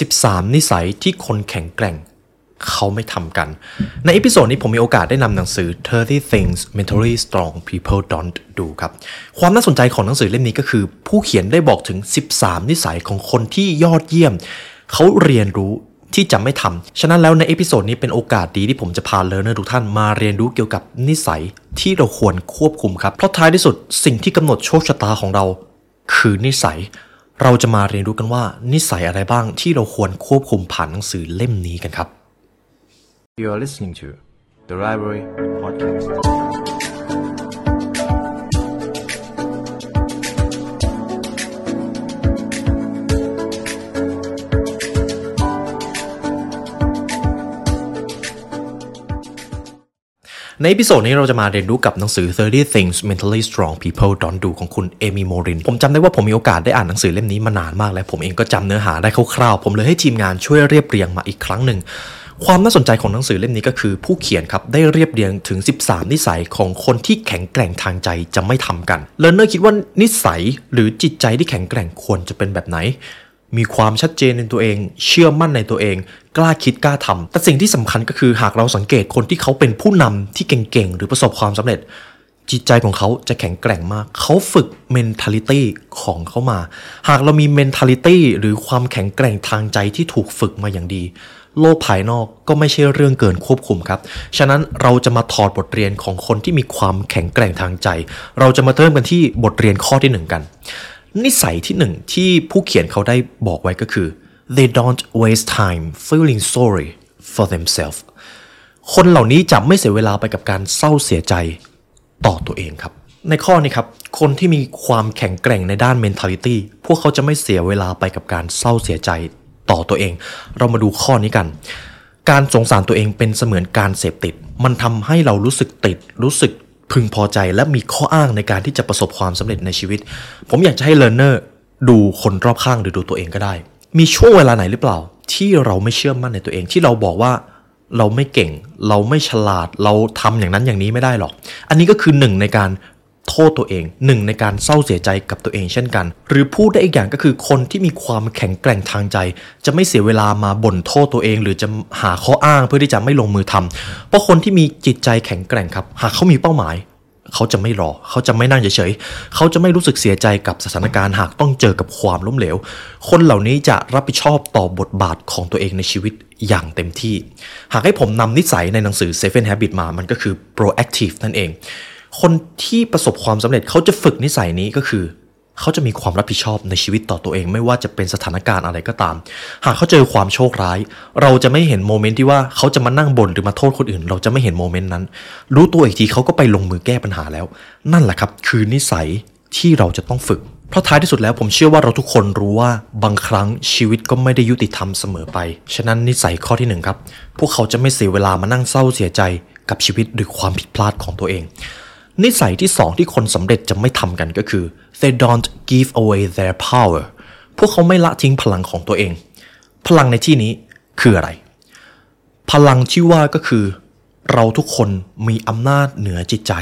13 นิสัยที่คนแข็งแกร่งเขาไม่ทำกัน ใน episode นี้ผมมีโอกาสได้นำหนังสือ 13 Things Mentally Strong People Don't Do ครับ ความน่าสนใจของหนังสือเล่มนี้ก็คือ ผู้เขียนได้บอกถึง 13 นิสัยของคนที่ยอดเยี่ยม เขาเรียนรู้ที่จะไม่ทำ ฉะนั้นแล้วใน episode นี้เป็นโอกาสดีที่ผมจะพา learner ทุกท่านมาเรียนรู้เกี่ยวกับนิสัยที่เราควรควบคุมครับ เพราะท้ายที่สุดสิ่งที่กำหนดโชคชะตาของเรา คือนิสัย เราจะมาเรียนรู้กันว่านิสัยอะไรบ้างที่เราควรควบคุมผ่านหนังสือเล่มนี้กันครับ You are listening to the Library Podcast. ในอีพิโซดนี้เราจะมาเรียนรู้กับหนังสือ 30 Things Mentally Strong People Don't Do ของคุณเอมี่โมริน ผมจำได้ว่าผมมีโอกาสได้อ่านหนังสือเล่มนี้มานานมากแล้ว ผมเองก็จำเนื้อหาได้คร่าวๆ ผมเลยให้ทีมงานช่วยเรียบเรียงมาอีกครั้งหนึ่งความน่าสนใจของหนังสือเล่มนี้ก็คือผู้เขียนครับ ได้เรียบเรียงถึง 13 นิสัยของคนที่แข็งแกร่งทางใจจะไม่ทำกัน learner คิดว่านิสัยหรือจิตใจที่แข็งแกร่งควรจะเป็นแบบไหน มีความชัดเจนในตัวเอง เชื่อมั่นในตัวเอง กล้าคิดกล้าทำแต่สิ่งที่สำคัญก็คือหากเราสังเกตคนที่เขาเป็นผู้นำที่เก่งๆ หรือประสบความสำเร็จ จิตใจของเขาจะแข็งแกร่งมาก เขาฝึก mentality ของเขามา หากเรามี mentality หรือความแข็งแกร่งทางใจที่ถูกฝึกมาอย่างดี โลกภายนอกก็ไม่ใช่เรื่องเกินควบคุมครับ ฉะนั้นเราจะมาถอดบทเรียนของคนที่มีความแข็งแกร่งทางใจ เราจะมาเริ่มกันที่บทเรียนข้อที่หนึ่งกัน นิสัยที่หนึ่งที่ผู้เขียนเขาได้บอกไว้ก็คือ they don't waste time feeling sorry for themselves คนเหล่านี้จะไม่เสียเวลาไปกับการเศร้าเสียใจต่อตัวเองครับ ในข้อนี้ครับ คนที่มีความแข็งแกร่งในด้าน mentality พวกเขาจะไม่เสียเวลาไปกับการเศร้าเสียใจต่อตัวเอง เรามาดูข้อนี้กัน การสงสารตัวเองเป็นเสมือนการเสพติด มันทำให้เรารู้สึกติด รู้สึก พึงพอใจและมีข้ออ้างในการที่จะประสบความสำเร็จในชีวิต ผมอยากจะให้เลนเนอร์ดูคนรอบข้างหรือดูตัวเองก็ได้ มีช่วงเวลาไหนหรือเปล่า ที่เราไม่เชื่อมั่นในตัวเองที่เราบอกว่าเราไม่เก่ง เราไม่ฉลาด เราทำอย่างนั้นอย่างนี้ไม่ได้หรอก อันนี้ก็คือหนึ่งในการ โทษตัวเองหนึ่งในการเศร้าเสียใจกับตัวเองเช่นกัน หรือพูดได้อีกอย่างก็คือคนที่มีความแข็งแกร่งทางใจ จะไม่เสียเวลามาบ่นโทษตัวเอง หรือจะหาข้ออ้างเพื่อที่จะไม่ลงมือทำเพราะคนที่มีจิตใจแข็งแกร่งครับ หากเขามีเป้าหมาย เขาจะไม่รอ เขาจะไม่นั่งเฉยๆเขาจะไม่รู้สึกเสียใจกับสถานการณ์หากต้องเจอกับความล้มเหลว คนเหล่านี้จะรับผิดชอบต่อบทบาทของตัวเองในชีวิตอย่างเต็มที่ หากให้ผมนำนิสัยในหนังสือ Seven Habits มามันก็คือ proactive นั่นเอง คนที่ประสบความสำเร็จเขาจะฝึกนิสัยนี้ก็คือ เขาจะมีความรับผิดชอบในชีวิตต่อตัวเอง ไม่ว่าจะเป็นสถานการณ์อะไรก็ตาม หากเขาเจอความโชคร้าย เราจะไม่เห็น moment ที่ว่าเขาจะมานั่งบ่นหรือมาโทษคนอื่น เราจะไม่เห็น moment นั้น รู้ตัวอีกทีเขาก็ไปลงมือแก้ปัญหาแล้ว นั่นแหละครับ คือนิสัยที่เราจะต้องฝึกเพราะท้ายที่สุดแล้วผมเชื่อว่าเราทุกคนรู้ว่าบางครั้งชีวิตก็ไม่ได้ยุติธรรมเสมอไป ฉะนั้นนิสัยข้อที่หนึ่งครับ พวกเขาจะไม่เสียเวลามานั่งเศร้าเสียใจกับชีวิตหรือความผิดพลาดของตัวเอง นิสัยที่สองที่คนสำเร็จจะไม่ทำกันก็คือ they don't give away their power พวกเขาไม่ละทิ้งพลังของตัวเอง พลังในที่นี้คืออะไร พลังที่ว่าก็คือ เราทุกคนมีอำนาจเหนือจิตใจ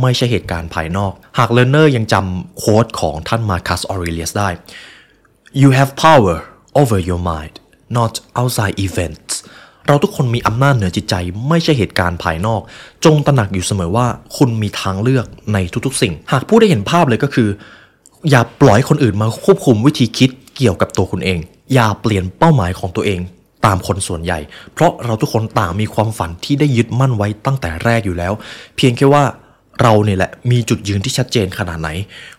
ไม่ใช่เหตุการณ์ภายนอก หากเลเนอร์ยังจำโค้ดของท่านมาคัสออเรเลียสได้ you have power over your mind not outside events เราทุกคนมีอำนาจเหนือจิตใจไม่ใช่เหตุการณ์ภายนอก จงตระหนักอยู่เสมอว่าคุณมีทางเลือกในทุกๆ สิ่ง หากผู้ได้เห็นภาพเลยก็คือ อย่าปล่อยคนอื่นมาควบคุมวิธีคิดเกี่ยวกับตัวคุณเอง อย่าเปลี่ยนเป้าหมายของตัวเองตามคนส่วนใหญ่ เพราะเราทุกคนต่างมีความฝันที่ได้ยึดมั่นไว้ตั้งแต่แรกอยู่แล้ว เพียงแค่ว่าเราเนี่ยแหละมีจุดยืนที่ชัดเจนขนาดไหน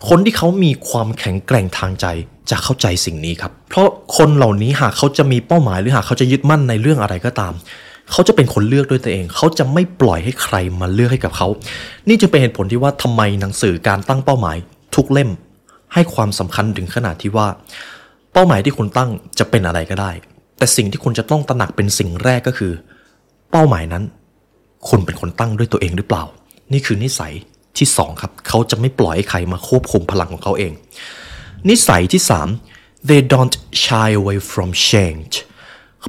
คนที่เขามีความแข็งแกร่งทางใจ จะเข้าใจสิ่งนี้ครับ เพราะคนเหล่านี้หากเขาจะมีเป้าหมายหรือหากเขาจะยึดมั่นในเรื่องอะไรก็ตาม เขาจะเป็นคนเลือกด้วยตัวเอง เขาจะไม่ปล่อยให้ใครมาเลือกให้กับเขา นี่จึงเป็นเหตุผลที่ว่าทำไมหนังสือการตั้งเป้าหมายทุกเล่ม ให้ความสำคัญถึงขนาดที่ว่า เป้าหมายที่คุณตั้งจะเป็นอะไรก็ได้ แต่สิ่งที่คุณจะต้องตระหนักเป็นสิ่งแรกก็คือ เป้าหมายนั้นคุณเป็นคนตั้งด้วยตัวเองหรือเปล่า นี่คือนิสัยที่สองครับ เขาจะไม่ปล่อยให้ใครมาควบคุมพลังของเขาเอง นิสัยที่สาม they don't shy away from change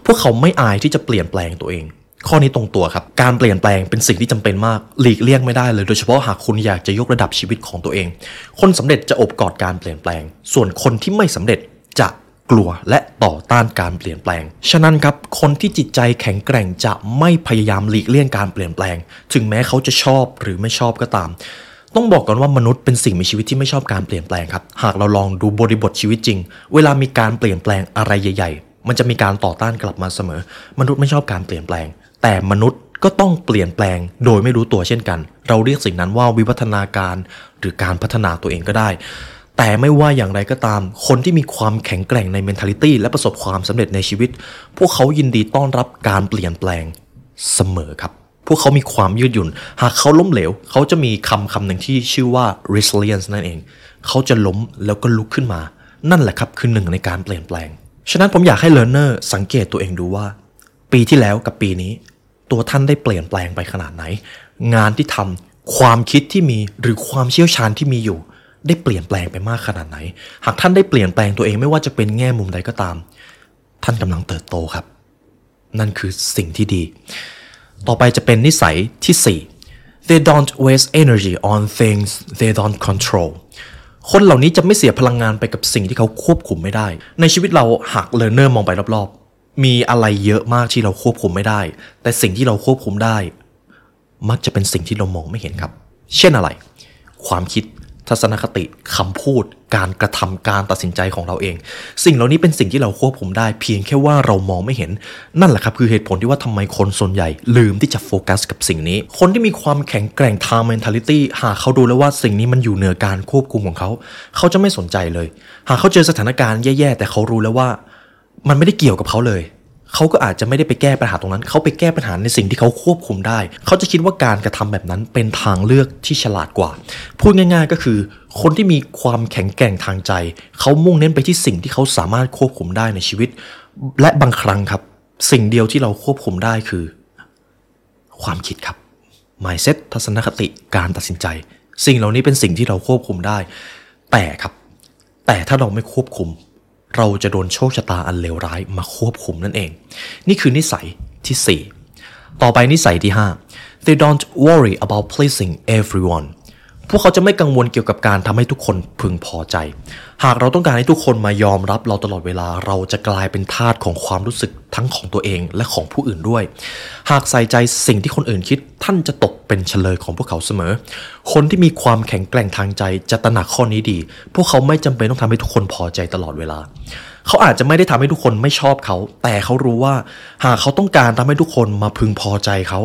พวกเขาไม่อายที่จะเปลี่ยนแปลงตัวเอง ข้อนี้ตรงตัวครับ การเปลี่ยนแปลงเป็นสิ่งที่จำเป็นมาก หลีกเลี่ยงไม่ได้เลย โดยเฉพาะหากคุณอยากจะยกระดับชีวิตของตัวเอง คนสำเร็จจะอบกอดการเปลี่ยนแปลง ส่วนคนที่ไม่สำเร็จจะกลัวและต่อต้านการเปลี่ยนแปลง ฉะนั้นครับคนที่จิตใจแข็งแกร่งจะไม่พยายามหลีกเลี่ยงการเปลี่ยนแปลง ถึงแม้เขาจะชอบหรือไม่ชอบก็ตาม ต้องบอกก่อนว่ามนุษย์เป็นสิ่งมีชีวิตที่ไม่ชอบการเปลี่ยนแปลงครับ หากเราลองดูบริบทชีวิตจริง เวลามีการเปลี่ยนแปลงอะไรใหญ่ ๆ มันจะมีการต่อต้านกลับมาเสมอ มนุษย์ไม่ชอบการเปลี่ยนแปลง แต่มนุษย์ก็ต้องเปลี่ยนแปลงโดยไม่รู้ตัวเช่นกัน เราเรียกสิ่งนั้นว่าวิวัฒนาการ หรือการพัฒนาตัวเองก็ได้ แต่ไม่ว่าอย่างไรก็ตาม คนที่มีความแข็งแกร่งใน mentality และประสบความสำเร็จในชีวิต พวกเขายินดีต้อนรับการเปลี่ยนแปลงเสมอครับ พวกเขามีความยืดหยุ่น หากเขาล้มเหลว เขาจะมีคำคำหนึ่งที่ชื่อว่า resilience นั่นเอง เขาจะล้มแล้วก็ลุกขึ้นมา นั่นแหละครับคือหนึ่งในการเปลี่ยนแปลง ฉะนั้นผมอยากให้ learner สังเกตตัวเองดูว่า ปีที่แล้วกับปีนี้ ตัวท่านได้เปลี่ยนแปลงไปขนาดไหน งานที่ทำความคิดที่มีหรือความเชี่ยวชาญที่มีอยู่ ได้เปลี่ยนแปลงไปมากขนาดไหน หากท่านได้เปลี่ยนแปลงตัวเองไม่ว่าจะเป็นแง่มุมใดก็ตาม ท่านกำลังเติบโตครับ นั่นคือสิ่งที่ดี ต่อไปจะเป็นนิสัยที่ 4 they don't waste energy on things they don't control คนเหล่านี้จะไม่เสียพลังงานไปกับสิ่งที่เขาควบคุมไม่ได้ ในชีวิตเราหาก learner มองไปรอบๆ มีอะไรเยอะมากที่เราควบคุมไม่ได้ แต่สิ่งที่เราควบคุมได้ มักจะเป็นสิ่งที่เรามองไม่เห็นครับ เช่นอะไร ความคิด ทัศนคติคำพูด การกระทำการตัดสินใจของเราเอง สิ่งเหล่านี้เป็นสิ่งที่เราควบคุมได้ เพียงแค่ว่าเรามองไม่เห็น นั่นแหละครับคือเหตุผลที่ว่าทำไมคนส่วนใหญ่ ลืมที่จะโฟกัสกับสิ่งนี้ คนที่มีความแข็งแกร่งทาง mentality หากเขาดูแล้วว่าสิ่งนี้มันอยู่เหนือการควบคุมของเขา เขาจะไม่สนใจเลย หากเขาเจอสถานการณ์แย่ๆแต่เขารู้แล้วว่า มันไม่ได้เกี่ยวกับเขาเลย เขาก็อาจจะไม่ได้ไปแก้ปัญหาตรงนั้น เขาไปแก้ปัญหาในสิ่งที่เขาควบคุมได้ เขาจะคิดว่าการกระทำแบบนั้นเป็นทางเลือกที่ฉลาดกว่า พูดง่ายๆก็คือ คนที่มีความแข็งแกร่งทางใจ เขามุ่งเน้นไปที่สิ่งที่เขาสามารถควบคุมได้ในชีวิต และบางครั้งครับ สิ่งเดียวที่เราควบคุมได้คือ ความคิดครับ mindset ทัศนคติการตัดสินใจ สิ่งเหล่านี้เป็นสิ่งที่เราควบคุมได้ แต่ครับ แต่ถ้าเราไม่ควบคุม เราจะโดนโชคชะตาอันเลวร้ายมาควบคุมนั่นเอง นี่คือนิสัยที่ 4 ต่อไปนิสัยที่ 5 they don't worry about pleasing everyone พวกเขาจะไม่กังวลเกี่ยวกับการทำให้ทุกคนพึงพอใจ หากเราต้องการให้ทุกคนมายอมรับเราตลอดเวลา เราจะกลายเป็นทาสของความรู้สึกทั้งของตัวเองและของผู้อื่นด้วย หากใส่ใจสิ่งที่คนอื่นคิด ท่านจะตกเป็นเฉลยของพวกเขาเสมอ คนที่มีความแข็งแกร่งทางใจจะตระหนักข้อนี้ดี พวกเขาไม่จำเป็นต้องทำให้ทุกคนพอใจตลอดเวลา เขาอาจจะไม่ได้ทำให้ทุกคนไม่ชอบเขา แต่เขารู้ว่า หากเขาต้องการทำให้ทุกคนมาพึงพอใจเขา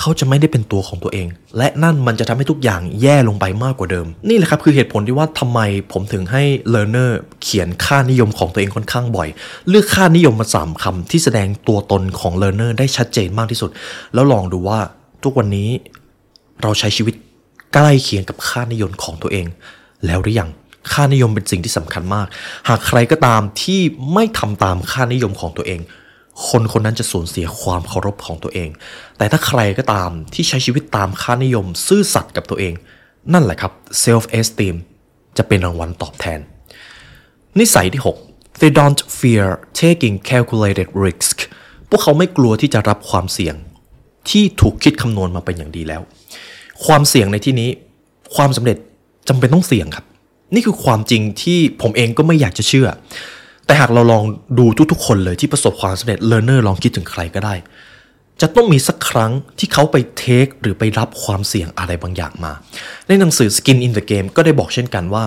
เขาจะไม่ได้เป็นตัวของตัวเอง และนั่นมันจะทำให้ทุกอย่างแย่ลงไปมากกว่าเดิม นี่แหละครับคือเหตุผลที่ว่าทำไมผมถึงให้ learner เขียนค่านิยมของตัวเองค่อนข้างบ่อย เลือกค่านิยมมาสามคำที่แสดงตัวตนของ learner ได้ชัดเจนมากที่สุด แล้วลองดูว่าทุกวันนี้เราใช้ชีวิตใกล้เคียงกับค่านิยมของตัวเอง แล้วหรือยังค่านิยมเป็นสิ่งที่สำคัญมาก หากใครก็ตามที่ไม่ทำตามค่านิยมของตัวเอง คนคนนั้นจะสูญเสียความเคารพของตัวเอง แต่ถ้าใครก็ตามที่ใช้ชีวิตตามค่านิยม ซื่อสัตย์กับตัวเอง นั่นแหละครับ self esteem จะเป็นรางวัลตอบแทน นิสัยที่ 6 they don't fear taking calculated risk พวกเขาไม่กลัวที่จะรับความเสี่ยง ที่ถูกคิดคำนวณมาเป็นอย่างดีแล้ว ความเสี่ยงในที่นี้ ความสำเร็จจำเป็นต้องเสี่ยงครับ นี่คือความจริงที่ผมเองก็ไม่อยากจะเชื่อ แต่หากเราลองดูทุกๆคนเลยที่ประสบความสำเร็จ learner ลองคิดถึงใครก็ได้ จะต้องมีสักครั้งที่เขาไปเทคหรือไปรับความเสี่ยงอะไรบางอย่างมา ในหนังสือ Skin in the Game ก็ได้บอกเช่นกันว่า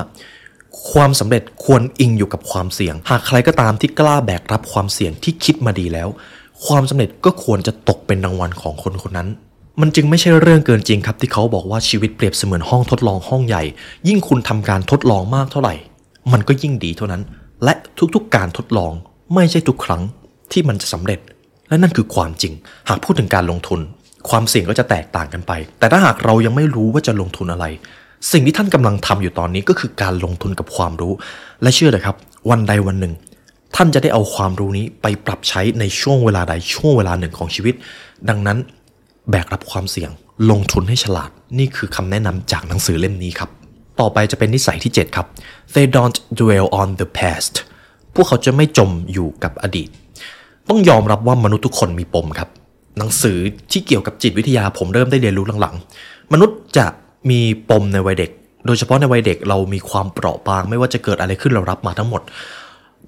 ความสำเร็จควรอิงอยู่กับความเสี่ยง หากใครก็ตามที่กล้าแบกรับความเสี่ยงที่คิดมาดีแล้ว ความสำเร็จก็ควรจะตกเป็นรางวัลของคนคนนั้นมันจึงไม่ใช่เรื่องเกินจริงครับที่เขาบอกว่าชีวิตเปรียบเสมือนห้องทดลองห้องใหญ่ ยิ่งคุณทำการทดลองมากเท่าไหร่ มันก็ยิ่งดีเท่านั้น และทุกๆการทดลองไม่ใช่ทุกครั้งที่มันจะสำเร็จ และนั่นคือความจริง หากพูดถึงการลงทุน ความเสี่ยงก็จะแตกต่างกันไป แต่ถ้าหากเรายังไม่รู้ว่าจะลงทุนอะไร สิ่งที่ท่านกำลังทำอยู่ตอนนี้ก็คือการลงทุนกับความรู้ และเชื่อเลยครับ วันใดวันหนึ่ง ท่านจะได้เอาความรู้นี้ไปปรับใช้ในช่วงเวลาใดช่วงเวลาหนึ่งของชีวิต ดังนั้นแบกรับความเสี่ยง ลงทุนให้ฉลาด นี่คือคำแนะนำจากหนังสือเล่มนี้ครับ ต่อไปจะเป็นนิสัยที่ 7 ครับ they don't dwell on the past พวกเขาจะไม่จมอยู่กับอดีต ต้องยอมรับว่ามนุษย์ทุกคนมีปมครับ หนังสือที่เกี่ยวกับจิตวิทยาผมเริ่มได้เรียนรู้หลังๆ มนุษย์จะมีปมในวัยเด็ก โดยเฉพาะในวัยเด็กเรามีความเปราะบาง ไม่ว่าจะเกิดอะไรขึ้นเรารับมาทั้งหมด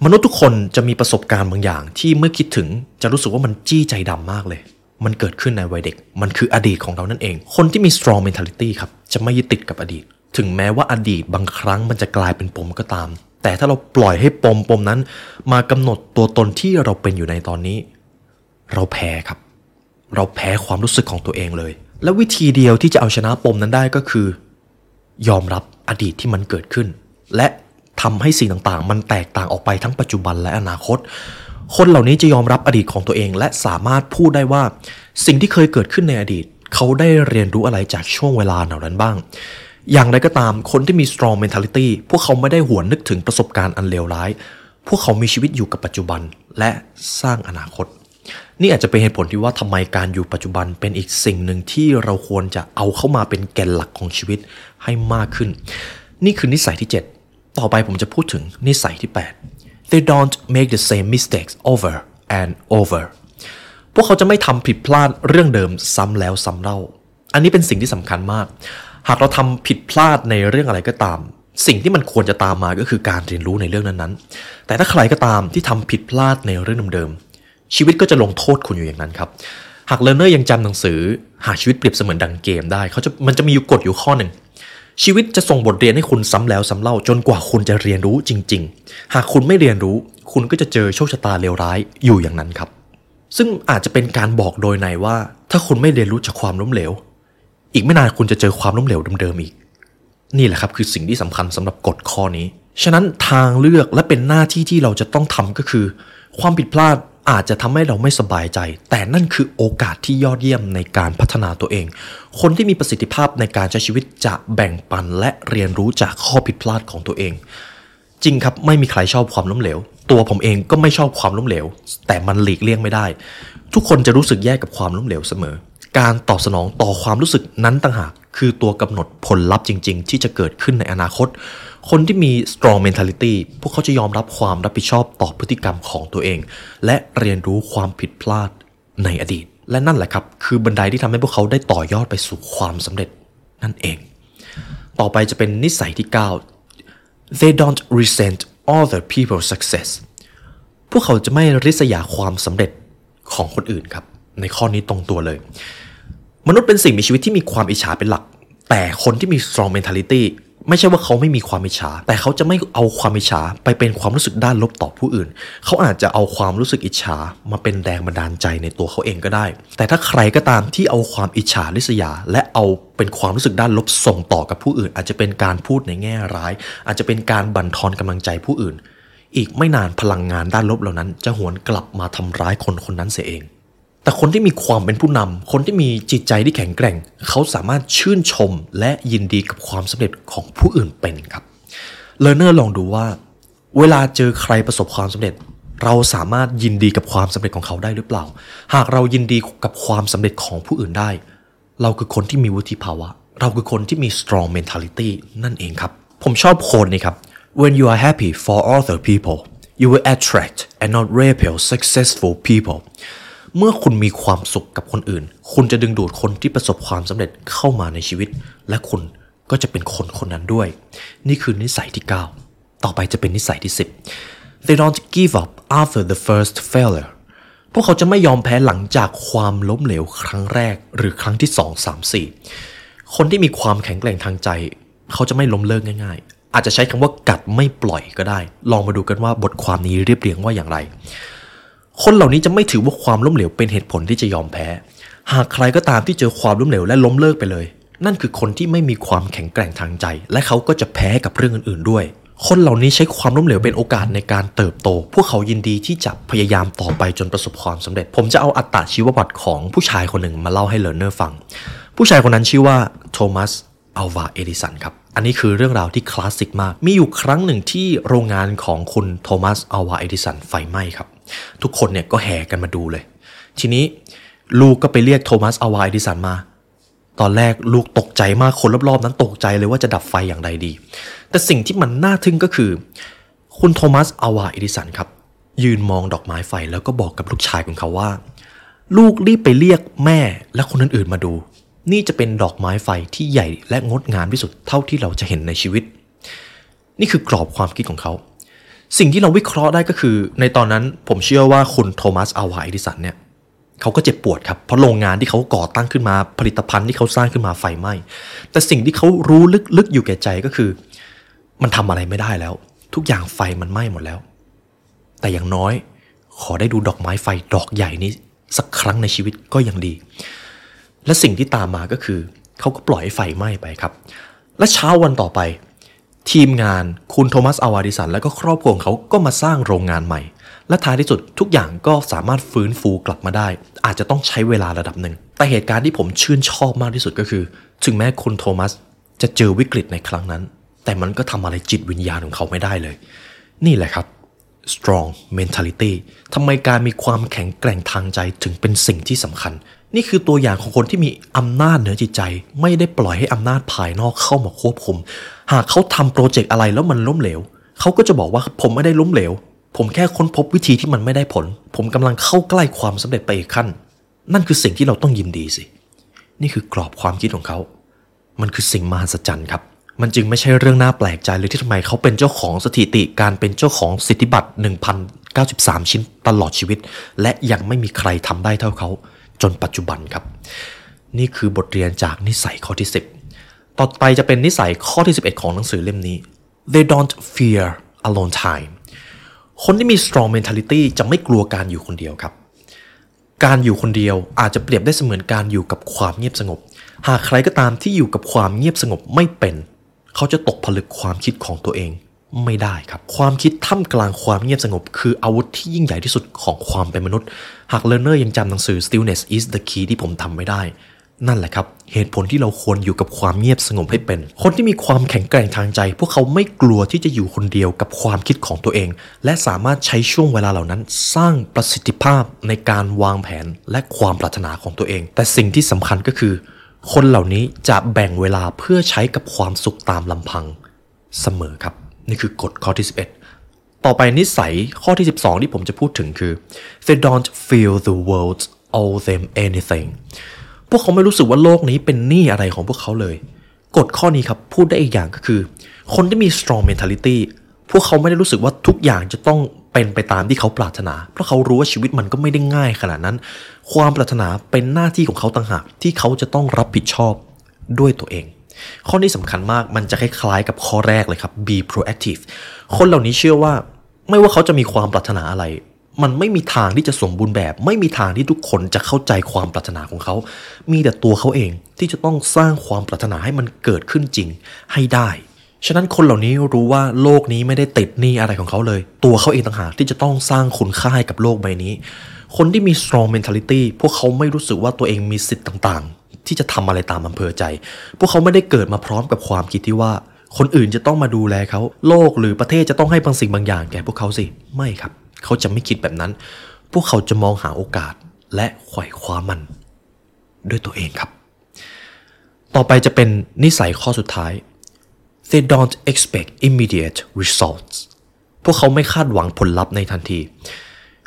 มนุษย์ทุกคนจะมีประสบการณ์บางอย่าง ที่เมื่อคิดถึงจะรู้สึกว่ามันจี้ใจดำมากเลยมันเกิดขึ้นในวัยเด็ก มันคืออดีตของเรานั่นเอง คนที่มี strong mentality ครับ จะไม่ยึดติดกับอดีต ถึงแม้ว่าอดีตบางครั้งมันจะกลายเป็นปมก็ตาม แต่ถ้าเราปล่อยให้ปมปมนั้น มากำหนดตัวตนที่เราเป็นอยู่ในตอนนี้ เราแพ้ครับ เราแพ้ความรู้สึกของตัวเองเลย และวิธีเดียวที่จะเอาชนะปมนั้นได้ก็คือ ยอมรับอดีตที่มันเกิดขึ้น และทำให้สิ่งต่างๆ มันแตกต่างออกไปทั้งปัจจุบันและอนาคต คนเหล่านี้จะยอมรับอดีตของตัวเอง และสามารถพูดได้ว่า สิ่งที่เคยเกิดขึ้นในอดีต เขาได้เรียนรู้อะไรจากช่วงเวลาเหล่านั้นบ้าง อย่างไรก็ตามคนที่มี strong mentality พวกเขาไม่ได้หวนนึกถึงประสบการณ์อันเลวร้าย พวกเขามีชีวิตอยู่กับปัจจุบันและสร้างอนาคต นี่อาจจะเป็นเหตุผลที่ว่าทำไมการอยู่ปัจจุบันเป็นอีกสิ่งหนึ่งที่เราควรจะเอาเข้ามาเป็นแกนหลักของชีวิตให้มากขึ้น นี่คือนิสัยที่ 7 ต่อไปผมจะพูดถึงนิสัยที่ 8 they don't make the same mistakes over and over พวกเขาจะไม่ทำผิดพลาดเรื่องเดิมซ้ำแล้วซ้ำเล่า อันนี้เป็นสิ่งที่สำคัญมาก หากเราทำผิดพลาดในเรื่องอะไรก็ตาม สิ่งที่มันควรจะตามมาก็คือการเรียนรู้ในเรื่องนั้นๆ แต่ถ้าใครก็ตามที่ทำผิดพลาดในเรื่องเดิมๆชีวิตก็จะลงโทษคุณอยู่อย่างนั้นครับหากเลเนอร์ยังจำหนังสือ หากชีวิตเปรียบเสมือนดังเกมได้เขาจะมันจะมีอยู่กฎอยู่ข้อหนึ่งชีวิตจะส่งบทเรียนให้คุณซ้ำแล้วซ้ำเล่าจนกว่าคุณจะเรียนรู้จริง ๆ หากคุณไม่เรียนรู้ คุณก็จะเจอโชคชะตาเลวร้ายอยู่อย่างนั้นครับ ซึ่งอาจจะเป็นการบอกโดยในว่า ถ้าคุณไม่เรียนรู้จากความล้มเหลว อีกไม่นานคุณจะเจอความล้มเหลวเดิมๆอีก นี่แหละครับคือสิ่งที่สำคัญสำหรับกฎข้อนี้ ฉะนั้นทางเลือกและเป็นหน้าที่ที่เราจะต้องทำก็คือ ความผิดพลาดอาจจะทำให้เราไม่สบายใจ แต่นั่นคือโอกาสที่ยอดเยี่ยมในการพัฒนาตัวเอง คนที่มีประสิทธิภาพในการใช้ชีวิตจะแบ่งปันและเรียนรู้จากข้อผิดพลาดของตัวเอง จริงครับไม่มีใครชอบความล้มเหลว ตัวผมเองก็ไม่ชอบความล้มเหลว แต่มันหลีกเลี่ยงไม่ได้ ทุกคนจะรู้สึกแย่กับความล้มเหลวเสมอ การตอบสนองต่อความรู้สึกนั้นต่างหากคือตัวกำหนดผลลัพธ์จริง ๆ ที่จะเกิดขึ้นในอนาคต คนที่มี strong mentality พวกเขาจะยอมรับความรับผิดชอบต่อพฤติกรรมของตัวเอง และเรียนรู้ความผิดพลาดในอดีต และนั่นแหละครับ คือบันไดที่ทำให้พวกเขาได้ต่อยอดไปสู่ความสำเร็จนั่นเอง ต่อไปจะเป็นนิสัยที่ 9 they don't resent other people's success พวกเขาจะไม่ริษยาความสำเร็จของคนอื่นครับ ในข้อนี้ตรงตัวเลย มนุษย์เป็นสิ่งมีชีวิตที่มีความอิจฉาเป็นหลัก แต่คนที่มี strong mentality ไม่ใช่ว่าเขาไม่มีความอิจฉา แต่เขาจะไม่เอาความอิจฉาไปเป็นความรู้สึกด้านลบต่อผู้อื่น เขาอาจจะเอาความรู้สึกอิจฉามาเป็นแรงบันดาลใจในตัวเขาเองก็ได้ แต่ถ้าใครก็ตามที่เอาความอิจฉาริษยา และเอาเป็นความรู้สึกด้านลบส่งต่อกับผู้อื่น อาจจะเป็นการพูดในแง่ร้าย อาจจะเป็นการบั่นทอนกำลังใจผู้อื่น อีกไม่นานพลังงานด้านลบเหล่านั้น จะหวนกลับมาทำร้ายคนคนนั้นเสียเอง แต่คนที่มีความเป็นผู้นำคนที่มีจิตใจที่แข็งแกร่ง เขาสามารถชื่นชมและยินดีกับความสำเร็จของผู้อื่นเป็นครับเลอร์เนอร์ลองดูว่า เวลาเจอใครประสบความสำเร็จ เราสามารถยินดีกับความสำเร็จของเขาได้หรือเปล่า หากเรายินดีกับความสำเร็จของผู้อื่นได้ เราคือคนที่มีวุฒิภาวะ เราคือคนที่มี strong mentality นั่นเองครับ ผมชอบโคนนี้ครับ when you are happy for other people you will attract and not repel successful people เมื่อคุณมีความสุขกับคนอื่น คุณจะดึงดูดคนที่ประสบความสำเร็จเข้ามาในชีวิต และคุณก็จะเป็นคนคนนั้นด้วย นี่คือนิสัยที่ 9 ต่อไปจะเป็นนิสัยที่ 10 they don't give up after the first failure พวกเขาจะไม่ยอมแพ้หลังจากความล้มเหลวครั้งแรก หรือครั้งที่ 2 3 4 คนที่มีความแข็งแกร่งทางใจ เขาจะไม่ล้มเลิกง่าย ๆ อาจจะใช้คำว่ากัดไม่ปล่อยก็ได้ ลองมาดูกันว่าบทความนี้เรียบเรียงว่าอย่างไร คนเหล่านี้จะไม่ถือว่าความล้มเหลวเป็นเหตุผลที่จะยอมแพ้ หากใครก็ตามที่เจอความล้มเหลวและล้มเลิกไปเลย นั่นคือคนที่ไม่มีความแข็งแกร่งทางใจ และเขาก็จะแพ้กับเรื่องอื่น ๆด้วย คนเหล่านี้ใช้ความล้มเหลวเป็นโอกาสในการเติบโต พวกเขายินดีที่จะพยายามต่อไปจนประสบความสำเร็จ ผมจะเอาอัตราชีวประวัติของผู้ชายคนหนึ่งมาเล่าให้ learner ฟัง ผู้ชายคนนั้นชื่อว่าโทมัสอัลวาเอดิสันครับ อันนี้คือเรื่องราวที่คลาสสิกมาก มีอยู่ครั้งหนึ่งที่โรงงานของคุณโทมัสอัลวาเอดิสันไฟไหม้ครับ ทุกคนเนี่ยก็แห่กันมาดูเลย ทีนี้ลูกก็ไปเรียกโทมัสอวาเอดิสันมา ตอนแรกลูกตกใจมากคนรอบๆ นั้นตกใจเลยว่าจะดับไฟอย่างไรดี แต่สิ่งที่มันน่าทึ่งก็คือ คุณโทมัสอวาเอดิสันครับ ยืนมองดอกไม้ไฟแล้วก็บอกกับลูกชายของเขาว่า ลูกรีบไปเรียกแม่และคนอื่นๆมาดู นี่จะเป็นดอกไม้ไฟที่ใหญ่และงดงามที่สุดเท่าที่เราจะเห็นในชีวิต นี่คือกรอบความคิดของเขา สิ่งที่เราวิเคราะห์ได้ก็คือ ในตอนนั้นผมเชื่อว่าคุณโทมัสอัลวาเอดิสันเนี่ยเขาก็เจ็บปวดครับเพราะโรงงานที่เขาก่อตั้งขึ้นมาผลิตภัณฑ์ที่เขาสร้างขึ้นมาไฟไหม้แต่สิ่งที่เขารู้ลึกๆอยู่แก่ใจก็คือ มันทำอะไรไม่ได้แล้ว ทุกอย่างไฟมันไหม้หมดแล้ว แต่อย่างน้อยขอได้ดูดอกไม้ไฟดอกใหญ่นี้สักครั้งในชีวิตก็ยังดี และสิ่งที่ตามมาก็คือเขาก็ปล่อยให้ไฟไหม้ไปครับ และเช้าวันต่อไป ทีมงานคุณโทมัสอาวาดิสัน และก็ครอบครัวของเขาก็มาสร้างโรงงานใหม่ และท้ายที่สุดทุกอย่างก็สามารถฟื้นฟูกลับมาได้ อาจจะต้องใช้เวลาระดับหนึ่ง แต่เหตุการณ์ที่ผมชื่นชอบมากที่สุดก็คือ ถึงแม้คุณโทมัสจะเจอวิกฤตในครั้งนั้น แต่มันก็ทำอะไรจิตวิญญาณของเขาไม่ได้เลย นี่แหละครับ strong mentality ทำไมการมีความแข็งแกร่งทางใจถึงเป็นสิ่งที่สำคัญ นี่คือตัวอย่างของคนที่มีอำนาจเหนือจิตใจ ไม่ได้ปล่อยให้อำนาจภายนอกเข้ามาควบคุม หากเขาทำโปรเจกต์อะไรแล้วมันล้มเหลว เขาก็จะบอกว่าผมไม่ได้ล้มเหลว ผมแค่ค้นพบวิธีที่มันไม่ได้ผล ผมกำลังเข้าใกล้ความสำเร็จไปอีกขั้น นั่นคือสิ่งที่เราต้องยินดีสิ นี่คือกรอบความคิดของเขา มันคือสิ่งมหัศจรรย์ครับ มันจึงไม่ใช่เรื่องน่าแปลกใจเลยที่ทำไมเขาเป็นเจ้าของสถิติการเป็นเจ้าของสิทธิบัตร1,093 ชิ้นตลอดชีวิต และยังไม่มีใครทำได้เท่าเขา จนปัจจุบันครับ นี่คือบทเรียนจากนิสัยข้อที่ 10 ต่อไปจะเป็นนิสัยข้อที่ 11 ของหนังสือเล่มนี้ they don't fear alone time คนที่มี strong mentality จะไม่กลัวการอยู่คนเดียวครับ การอยู่คนเดียวอาจจะเปรียบได้เสมือนการอยู่กับความเงียบสงบ หากใครก็ตามที่อยู่กับความเงียบสงบไม่เป็น เขาจะตกผลึกความคิดของตัวเอง ไม่ได้ครับ ความคิดท่ามกลางความเงียบสงบ คืออาวุธที่ยิ่งใหญ่ที่สุดของความเป็นมนุษย์ หากเลเนอร์ยังจำหนังสือ stillness is the key ที่ผมทำไม่ได้ นั่นแหละครับ เหตุผลที่เราควรอยู่กับความเงียบสงบให้เป็น คนที่มีความแข็งแกร่งทางใจ พวกเขาไม่กลัวที่จะอยู่คนเดียวกับความคิดของตัวเอง และสามารถใช้ช่วงเวลาเหล่านั้น สร้างประสิทธิภาพในการวางแผนและความปรารถนาของตัวเอง แต่สิ่งที่สำคัญก็คือ คนเหล่านี้จะแบ่งเวลาเพื่อใช้กับความสุขตามลำพังเสมอครับ นี่คือกฎข้อที่ 11 ต่อไปนิสัยข้อที่ 12 ที่ผมจะพูดถึงคือ they don't feel the world owe them anything พวกเขาไม่รู้สึกว่าโลกนี้เป็นหนี้อะไรของพวกเขาเลย กฎข้อนี้ครับพูดได้อีกอย่างก็คือ คนที่มี strong mentality พวกเขาไม่ได้รู้สึกว่าทุกอย่างจะต้องเป็นไปตามที่เขาปรารถนา เพราะเขารู้ว่าชีวิตมันก็ไม่ได้ง่ายขนาดนั้น ความปรารถนาเป็นหน้าที่ของเขาต่างหากที่เขาจะต้องรับผิดชอบด้วยตัวเอง ข้อนี้สำคัญมากมันจะคล้ายๆกับข้อแรกเลยครับ be proactive คนเหล่านี้เชื่อว่าไม่ว่าเขาจะมีความปรารถนาอะไร มันไม่มีทางที่จะสมบูรณ์แบบ ไม่มีทางที่ทุกคนจะเข้าใจความปรารถนาของเขา มีแต่ตัวเขาเองที่จะต้องสร้างความปรารถนาให้มันเกิดขึ้นจริงให้ได้ฉะนั้นคนเหล่านี้รู้ว่าโลกนี้ไม่ได้ติดหนี้อะไรของเขาเลย ตัวเขาเองต่างหากที่จะต้องสร้างคุณค่าให้กับโลกใบนี้ คนที่มี strong mentality พวกเขาไม่รู้สึกว่าตัวเองมีสิทธิ์ต่าง ที่จะทำอะไรตามอำเภอใจ พวกเขาไม่ได้เกิดมาพร้อมกับความคิดที่ว่า คนอื่นจะต้องมาดูแลเขา โลกหรือประเทศจะต้องให้บางสิ่งบางอย่างแก่พวกเขาสิ ไม่ครับ เขาจะไม่คิดแบบนั้น พวกเขาจะมองหาโอกาสและไขว่คว้ามัน ด้วยตัวเองครับ ต่อไปจะเป็นนิสัยข้อสุดท้าย they don't expect immediate results พวกเขาไม่คาดหวังผลลัพธ์ในทันที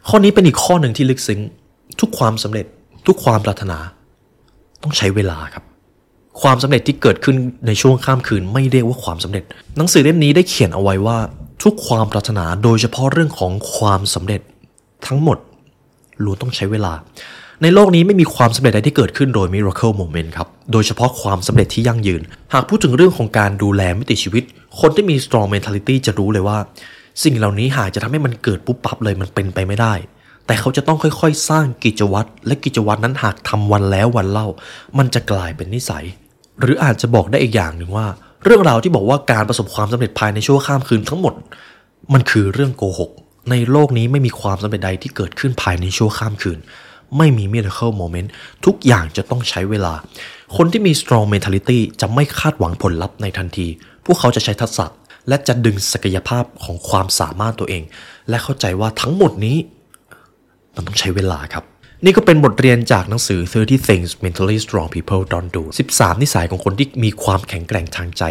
ข้อนี้เป็นอีกข้อหนึ่งที่ลึกซึ้ง ทุกความสำเร็จ ทุกความปรารถนา ต้องใช้เวลาครับ ความสำเร็จที่เกิดขึ้นในช่วงข้ามคืนไม่เรียกว่าความสำเร็จ หนังสือเล่มนี้ได้เขียนเอาไว้ว่า ทุกความปรารถนาโดยเฉพาะเรื่องของความสำเร็จทั้งหมดล้วนต้องใช้เวลา ในโลกนี้ไม่มีความสำเร็จใดที่เกิดขึ้นโดย miracle moment ครับ โดยเฉพาะความสำเร็จที่ยั่งยืน หากพูดถึงเรื่องของการดูแลมิติชีวิต คนที่มี strong mentality จะรู้เลยว่า สิ่งเหล่านี้หากจะทำให้มันเกิดปุ๊บปั๊บเลยมันเป็นไปไม่ได้ แต่เขาจะต้องค่อยๆ สร้างกิจวัตรและกิจวัตรนั้นหากทำวันแล้ววันเล่า มันจะกลายเป็นนิสัย หรืออาจจะบอกได้อีกอย่างหนึ่งว่า เรื่องราวที่บอกว่าการประสบความสำเร็จภายในชั่วข้ามคืนทั้งหมด มันคือเรื่องโกหกในโลกนี้ไม่มีความสำเร็จใดที่เกิดขึ้นภายในชั่วข้ามคืน ไม่มี miracle moment ทุกอย่างจะต้องใช้เวลา คนที่มี strong mentality จะไม่คาดหวังผลลัพธ์ในทันที พวกเขาจะใช้ทักษะและจะดึงศักยภาพของความสามารถตัวเอง และเข้าใจว่าทั้งหมดนี้ มันต้องใช้เวลาครับ นี่ก็เป็นบทเรียนจากหนังสือ 30 things mentally strong people don't do 13 นิสัยของคนที่มีความแข็งแกร่งทางใจ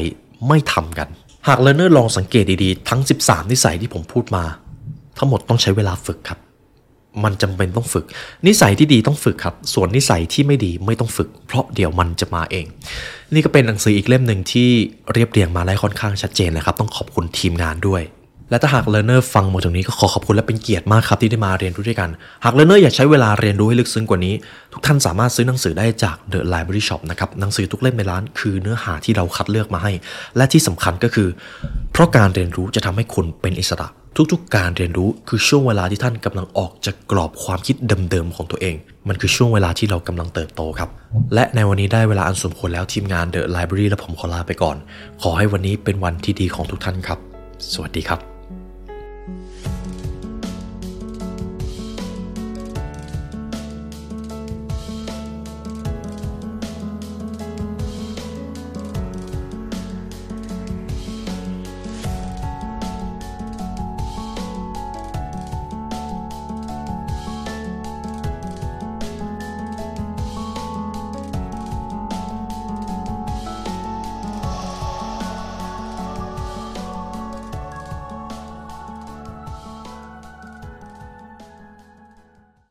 ไม่ทำกัน หากเลเนอร์ลองสังเกตดีๆ ทั้ง 13 นิสัยที่ผมพูดมา ทั้งหมดต้องใช้เวลาฝึกครับ มันจำเป็นต้องฝึก นิสัยที่ดีต้องฝึกครับ ส่วนนิสัยที่ไม่ดีไม่ต้องฝึก เพราะเดี๋ยวมันจะมาเอง นี่ก็เป็นหนังสืออีกเล่มหนึ่งที่เรียบเรียงมาได้ค่อนข้างชัดเจนนะครับ ต้องขอบคุณทีมงานด้วย และถ้าหาก learner ฟังหมาถึงนี้ก็ขอขอบคุณและเป็นเกียรติมากครับที่ได้มาเรียนรู้ด้วยกัน หาก learner อยากใช้เวลาเรียนรู้ให้ลึกซึ้งกว่านี้ ทุกท่านสามารถซื้อหนังสือได้จาก The Library Shop นะครับหนังสือทุกเล่มในร้านคือเนื้อหาที่เราคัดเลือกมาให้ และที่สำคัญก็คือ เพราะการเรียนรู้จะทำให้คุณเป็นอิสระ ทุกๆ การเรียนรู้คือช่วงเวลาที่ท่านกำลังออกจากกรอบความคิดเดิมๆของตัวเอง มันคือช่วงเวลาที่เรากำลังเติบโตครับ และในวันนี้ได้เวลาอันสมควรแล้วทีมงาน The Library และผมขอลาไปก่อน ขอให้วันนี้เป็นวันที่ดีของทุกท่านครับ สวัสดีครับ